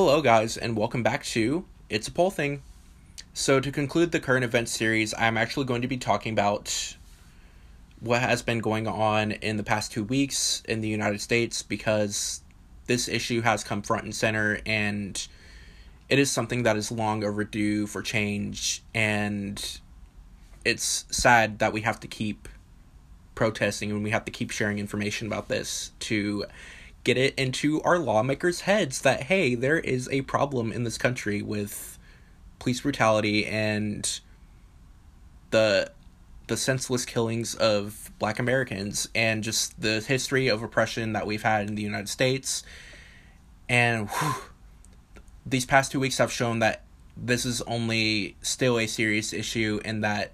Hello, guys, and welcome back to It's a Poll Thing. So, to conclude the current event series, I'm actually going to be talking about what has been going on in the past two weeks in the United States because this issue has come front and center and it is something that is long overdue for change and it's sad that we have to keep protesting and we have to keep sharing information about this to get it into our lawmakers' heads that hey, there is a problem in this country with police brutality and the the senseless killings of black Americans and just the history of oppression that we've had in the United States. And whew, these past two weeks have shown that this is only still a serious issue and that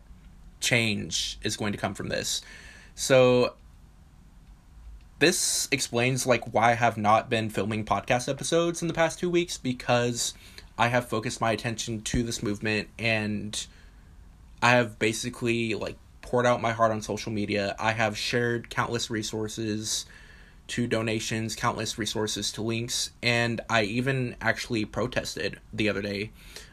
change is going to come from this. So this explains like why I have not been filming podcast episodes in the past 2 weeks because I have focused my attention to this movement and I have basically like poured out my heart on social media. I have shared countless resources to donations, countless resources to links, and I even actually protested the other day.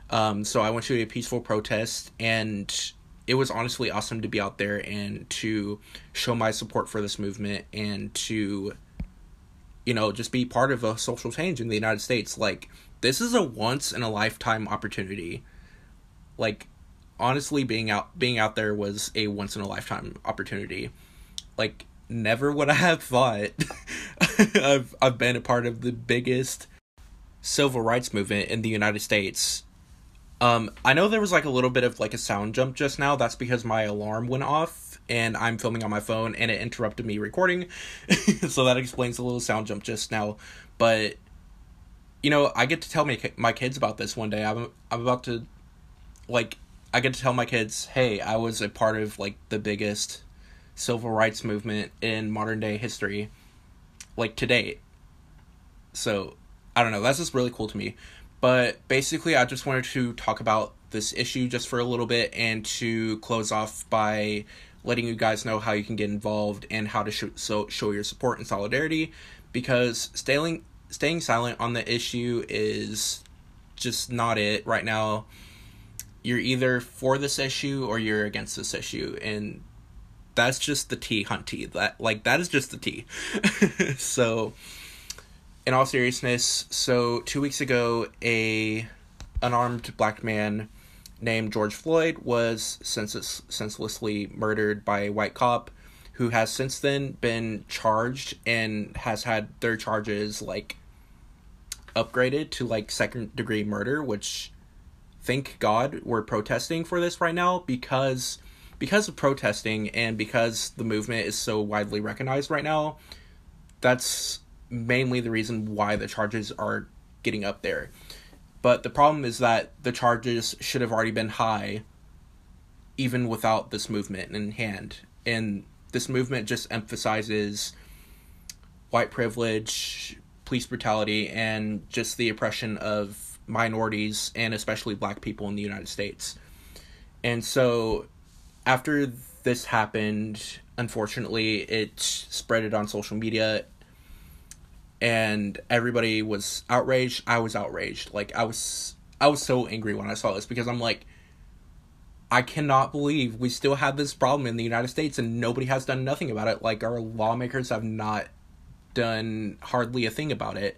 Um, so I went to a peaceful protest, and it was honestly awesome to be out there and to show my support for this movement and to, you know, just be part of a social change in the United States. Like, this is a once in a lifetime opportunity. Like, honestly being out being out there was a once in a lifetime opportunity. Like never would I have thought I've I've been a part of the biggest civil rights movement in the United States. Um, I know there was like a little bit of like a sound jump just now. That's because my alarm went off and I'm filming on my phone and it interrupted me recording. so that explains the little sound jump just now. But you know, I get to tell my my kids about this one day. I'm I'm about to like I get to tell my kids, hey, I was a part of like the biggest civil rights movement in modern day history, like to date. So I don't know, that's just really cool to me. But basically, I just wanted to talk about this issue just for a little bit and to close off by letting you guys know how you can get involved and how to show, so, show your support and solidarity. Because staying staying silent on the issue is just not it right now. You're either for this issue or you're against this issue and that's just the tea hunty that like that is just the tea. So in all seriousness so two weeks ago a unarmed black man named george floyd was senseless, senselessly murdered by a white cop who has since then been charged and has had their charges like upgraded to like second degree murder which thank God we're protesting for this right now because because of protesting and because the movement is so widely recognized right now. That's mainly the reason why the charges are getting up there. But the problem is that the charges should have already been high even without this movement in hand. And this movement just emphasizes white privilege, police brutality, and just the oppression of minorities and especially black people in the United States. And so after this happened, unfortunately, it spread it on social media and everybody was outraged. I was outraged. Like I was I was so angry when I saw this because I'm like I cannot believe we still have this problem in the United States and nobody has done nothing about it. Like our lawmakers have not done hardly a thing about it.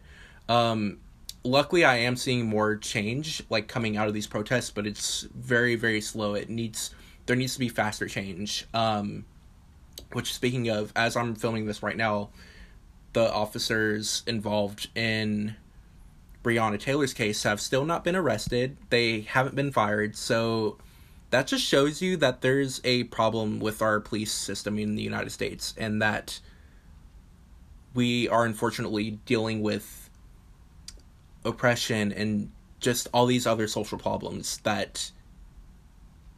Um, luckily I am seeing more change like coming out of these protests, but it's very very slow. It needs there needs to be faster change. Um, which speaking of, as I'm filming this right now, the officers involved in Breonna Taylor's case have still not been arrested. They haven't been fired, so that just shows you that there's a problem with our police system in the United States and that we are unfortunately dealing with oppression and just all these other social problems that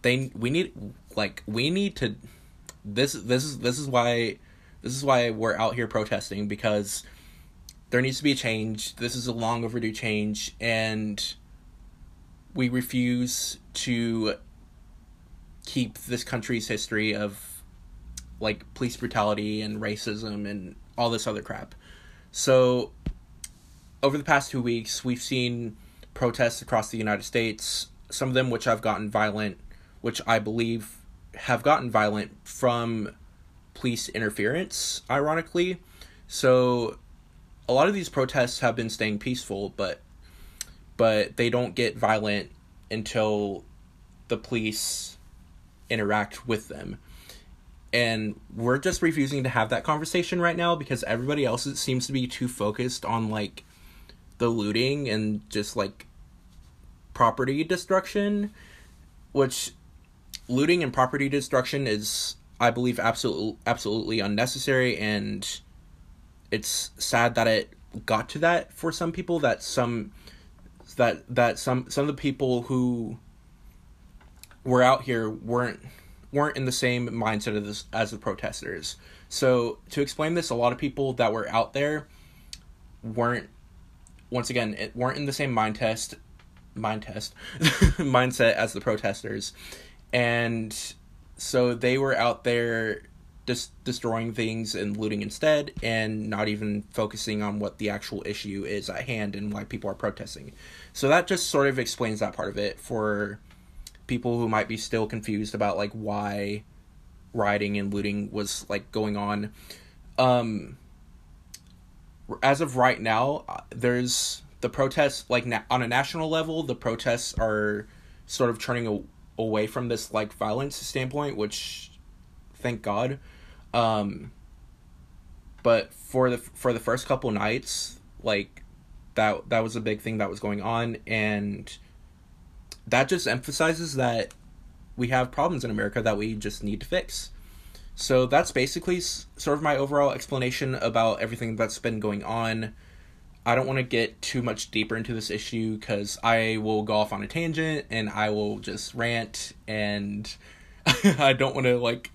they we need like we need to this this is this is why this is why we're out here protesting because there needs to be a change. This is a long overdue change and we refuse to keep this country's history of like police brutality and racism and all this other crap. So over the past two weeks, we've seen protests across the United States, some of them which have gotten violent, which I believe have gotten violent from police interference, ironically. So a lot of these protests have been staying peaceful, but but they don't get violent until the police interact with them. And we're just refusing to have that conversation right now because everybody else seems to be too focused on like the looting and just like property destruction, which looting and property destruction is I believe absolutely absolutely unnecessary and it's sad that it got to that for some people that some that that some some of the people who were out here weren't weren't in the same mindset this as the protesters. So to explain this, a lot of people that were out there weren't once again it weren't in the same mind test mind test mindset as the protesters. And so they were out there just destroying things and looting instead and not even focusing on what the actual issue is at hand and why people are protesting. So that just sort of explains that part of it for people who might be still confused about like why rioting and looting was like going on. Um as of right now, uh, there's the protests like na- on a national level, the protests are sort of turning away from this like violence standpoint, which thank God. Um, but for the for the first couple nights, like that that was a big thing that was going on, and that just emphasizes that we have problems in America that we just need to fix. So that's basically sort of my overall explanation about everything that's been going on. I don't want to get too much deeper into this issue because I will go off on a tangent and I will just rant, and I don't want to like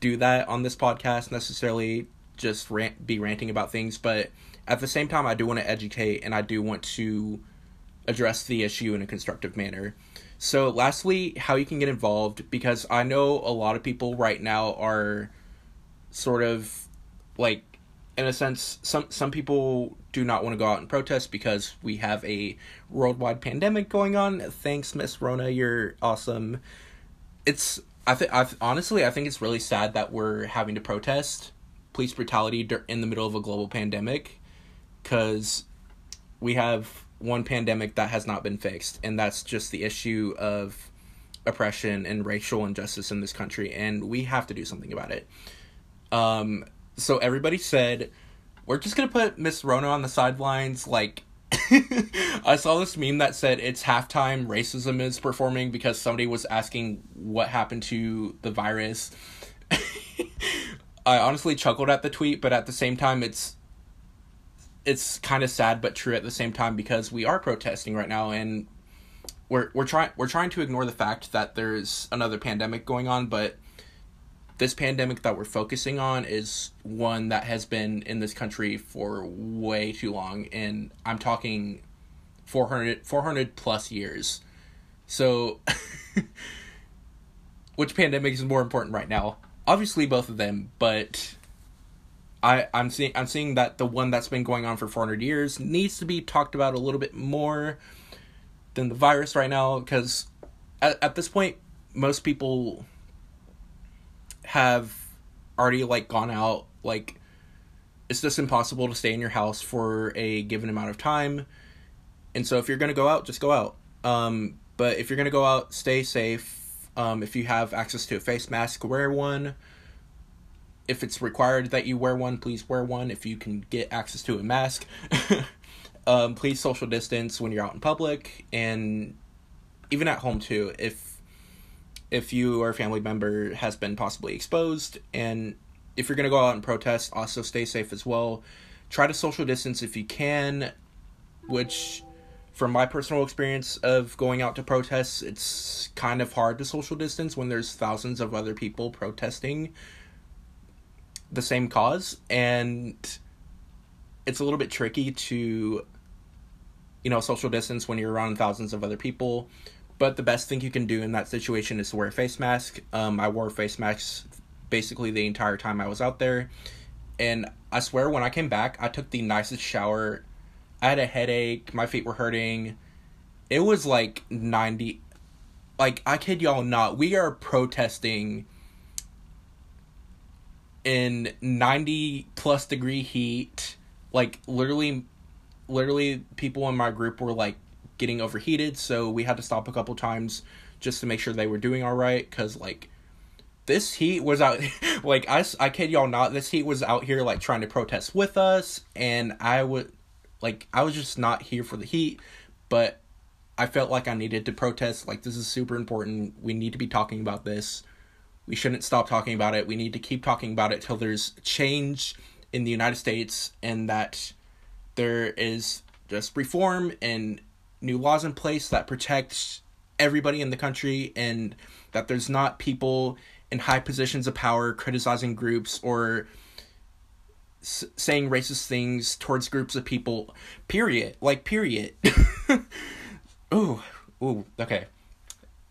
do that on this podcast necessarily just rant be ranting about things but at the same time I do want to educate and I do want to address the issue in a constructive manner. So lastly, how you can get involved because I know a lot of people right now are sort of like in a sense some some people do not want to go out and protest because we have a worldwide pandemic going on. Thanks Miss Rona, you're awesome. It's I think I honestly I think it's really sad that we're having to protest police brutality in the middle of a global pandemic cuz we have one pandemic that has not been fixed and that's just the issue of oppression and racial injustice in this country and we have to do something about it. Um so everybody said we're just to put Miss Rona on the sidelines like I saw this meme that said it's halftime racism is performing because somebody was asking what happened to the virus. I honestly chuckled at the tweet, but at the same time it's it's kind of sad but true at the same time because we are protesting right now and we're we're trying we're trying to ignore the fact that there's another pandemic going on, but this pandemic that we're focusing on is one that has been in this country for way too long and i'm talking 400 400 plus years. So which pandemic is more important right now? Obviously both of them but i i'm seeing i'm seeing that the one that's been going on for 400 years needs to be talked about a little bit more than the virus right now because at, at this point most people have already like gone out like it's just impossible to stay in your house for a given amount of time. And so if you're going to go out just go out. Um, but if you're going to go out stay safe. Um, if you have access to a face mask wear one. If it's required that you wear one please wear one. If you can get access to a mask um, please social distance when you're out in public. And even at home too if if you or a family member has been possibly exposed. And if you're going to go out and protest, also stay safe as well. Try to social distance if you can, which, from my personal experience of going out to protests, it's kind of hard to social distance when there's thousands of other people protesting the same cause. And it's a little bit tricky to, you know, social distance when you're around thousands of other people but the best thing you can do in that situation is to wear a face mask. Um, I wore face masks basically the entire time I was out there. And I swear, when I came back, I took the nicest shower I had a headache, my feet were hurting. It was like 90 like I kid y'all not, we are protesting in 90 plus degree heat. Like literally literally people in my group were like getting overheated, so we had to stop a couple times just to make sure they were doing all right cuz like this heat was out like I, I kid y'all not this heat was out here like trying to protest with us and i would like i was just not here for the heat but i felt like i needed to protest like this is super important we need to be talking about this we shouldn't stop talking about it we need to keep talking about it till there's change in the united states and that there is just reform and new laws in place that protect everybody in the country and that there's not people in high positions of power criticizing groups or s- saying racist things towards groups of people. Period. Like period. Ooh. Ooh. Okay.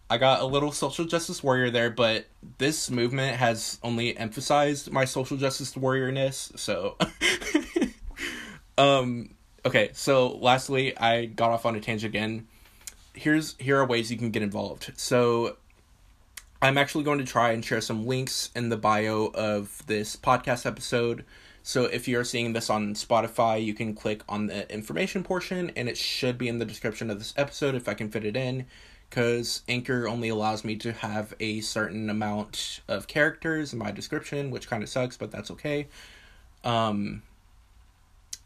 I got a little social justice warrior there but this movement has only emphasized my social justice warriorness so. Um okay so lastly i got off on a tangent again here's here are ways you can get involved so I'm actually going to try and share some links in the bio of this podcast episode. So if you're seeing this on Spotify, you can click on the information portion and it should be in the description of this episode if I can fit it in because Anchor only allows me to have a certain amount of characters in my description, which kind of sucks, but that's okay. Um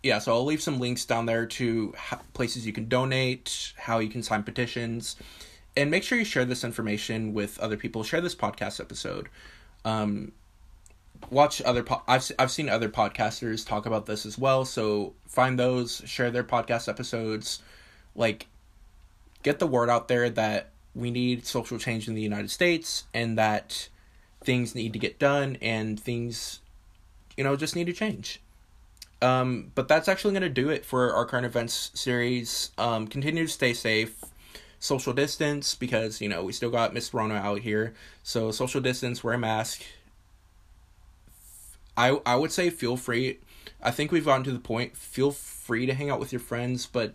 yeah, so I'll leave some links down there to places you can donate, how you can sign petitions and make sure you share this information with other people. Share this podcast episode. Um, watch other. Po- I've I've seen other podcasters talk about this as well. So find those, share their podcast episodes, like get the word out there that we need social change in the United States and that things need to get done and things, you know, just need to change. Um, but that's actually going to do it for our current events series. Um, continue to stay safe social distance because you know we still got Miss Rona out here. So social distance, wear a mask. I I would say feel free. I think we've gotten to the point. Feel free to hang out with your friends, but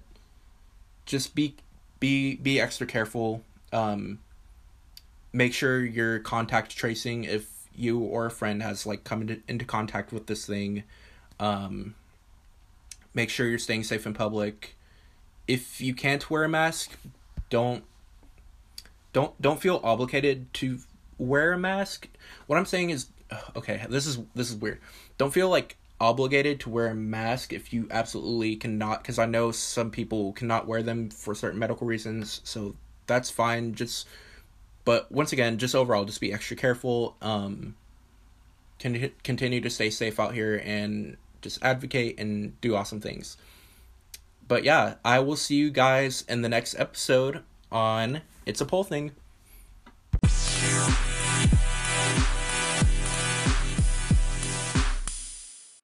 just be be be extra careful. Um, make sure you're contact tracing if you or a friend has like come into, into contact with this thing. Um, make sure you're staying safe in public. If you can't wear a mask, don't don't don't feel obligated to wear a mask. What I'm saying is okay, this is this is weird. Don't feel like obligated to wear a mask if you absolutely cannot because I know some people cannot wear them for certain medical reasons, so that's fine. Just but once again, just overall just be extra careful. Um continue to stay safe out here and just advocate and do awesome things but yeah, I will see you guys in the next episode on It's a Poll Thing.